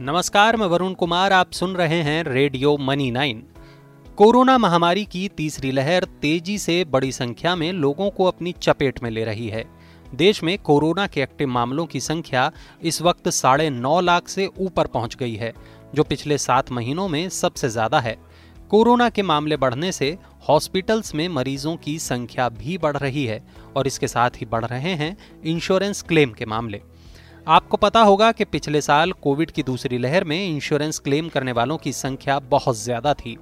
नमस्कार, मैं वरुण कुमार, आप सुन रहे हैं रेडियो मनी नाइन। कोरोना महामारी की तीसरी लहर तेज़ी से बड़ी संख्या में लोगों को अपनी चपेट में ले रही है। देश में कोरोना के एक्टिव मामलों की संख्या इस वक्त साढ़े नौ लाख से ऊपर पहुँच गई है, जो पिछले सात महीनों में सबसे ज़्यादा है। कोरोना के मामले बढ़ने से हॉस्पिटल्स में मरीजों की संख्या भी बढ़ रही है और इसके साथ ही बढ़ रहे हैं इंश्योरेंस क्लेम के मामले। आपको पता होगा कि पिछले साल कोविड की दूसरी लहर में इंश्योरेंस क्लेम करने वालों की संख्या बहुत ज़्यादा थी।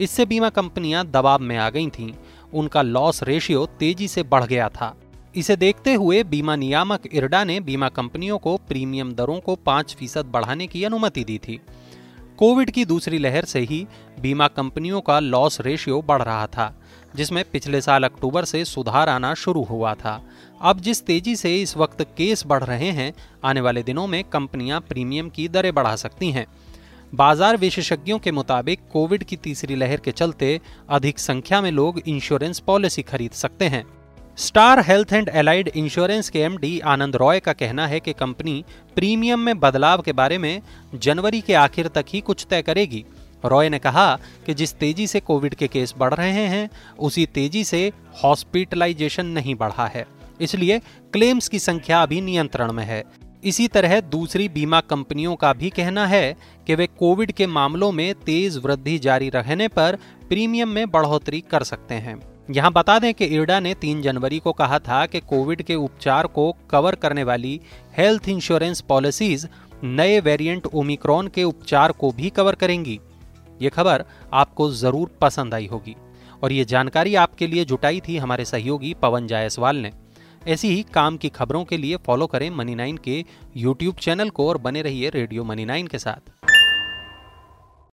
इससे बीमा कंपनियाँ दबाव में आ गई थीं। उनका लॉस रेशियो तेज़ी से बढ़ गया था। इसे देखते हुए बीमा नियामक इरडा ने बीमा कंपनियों को प्रीमियम दरों को पाँच फ़ीसद बढ़ाने की अनुमति दी थी। कोविड की दूसरी लहर से ही बीमा कंपनियों का लॉस रेशियो बढ़ रहा था, जिसमें पिछले साल अक्टूबर से सुधार आना शुरू हुआ था। अब जिस तेज़ी से इस वक्त केस बढ़ रहे हैं, आने वाले दिनों में कंपनियाँ प्रीमियम की दरें बढ़ा सकती हैं। बाज़ार विशेषज्ञों के मुताबिक कोविड की तीसरी लहर के चलते अधिक संख्या में लोग इंश्योरेंस पॉलिसी खरीद सकते हैं। Star Health and Allied Insurance के एमडी आनंद रॉय का कहना है कि कंपनी प्रीमियम में बदलाव के बारे में जनवरी के आखिर तक ही कुछ तय करेगी। रॉय ने कहा कि जिस तेज़ी से कोविड के केस बढ़ रहे हैं, उसी तेज़ी से हॉस्पिटलाइजेशन नहीं बढ़ा है। इसलिए क्लेम्स की संख्या अभी नियंत्रण में है। इसी तरह दूसरी बीमा कंपनियों का भी कहना है कि वे कोविड के मामलों में तेज वृद्धि जारी रहने पर प्रीमियम में बढ़ोतरी कर सकते हैं। यहाँ बता दें कि इरडा ने 3 जनवरी को कहा था कि कोविड के उपचार को कवर करने वाली हेल्थ इंश्योरेंस पॉलिसीज़ नए वेरिएंट ओमिक्रॉन के उपचार को भी कवर करेंगी। ये खबर आपको ज़रूर पसंद आई होगी। और ये जानकारी आपके लिए जुटाई थी हमारे सहयोगी पवन जायसवाल ने। ऐसी ही काम की खबरों के लिए फॉलो करें मनी नाइन के यूट्यूब चैनल को और बने रहिए रेडियो मनी नाइन के साथ।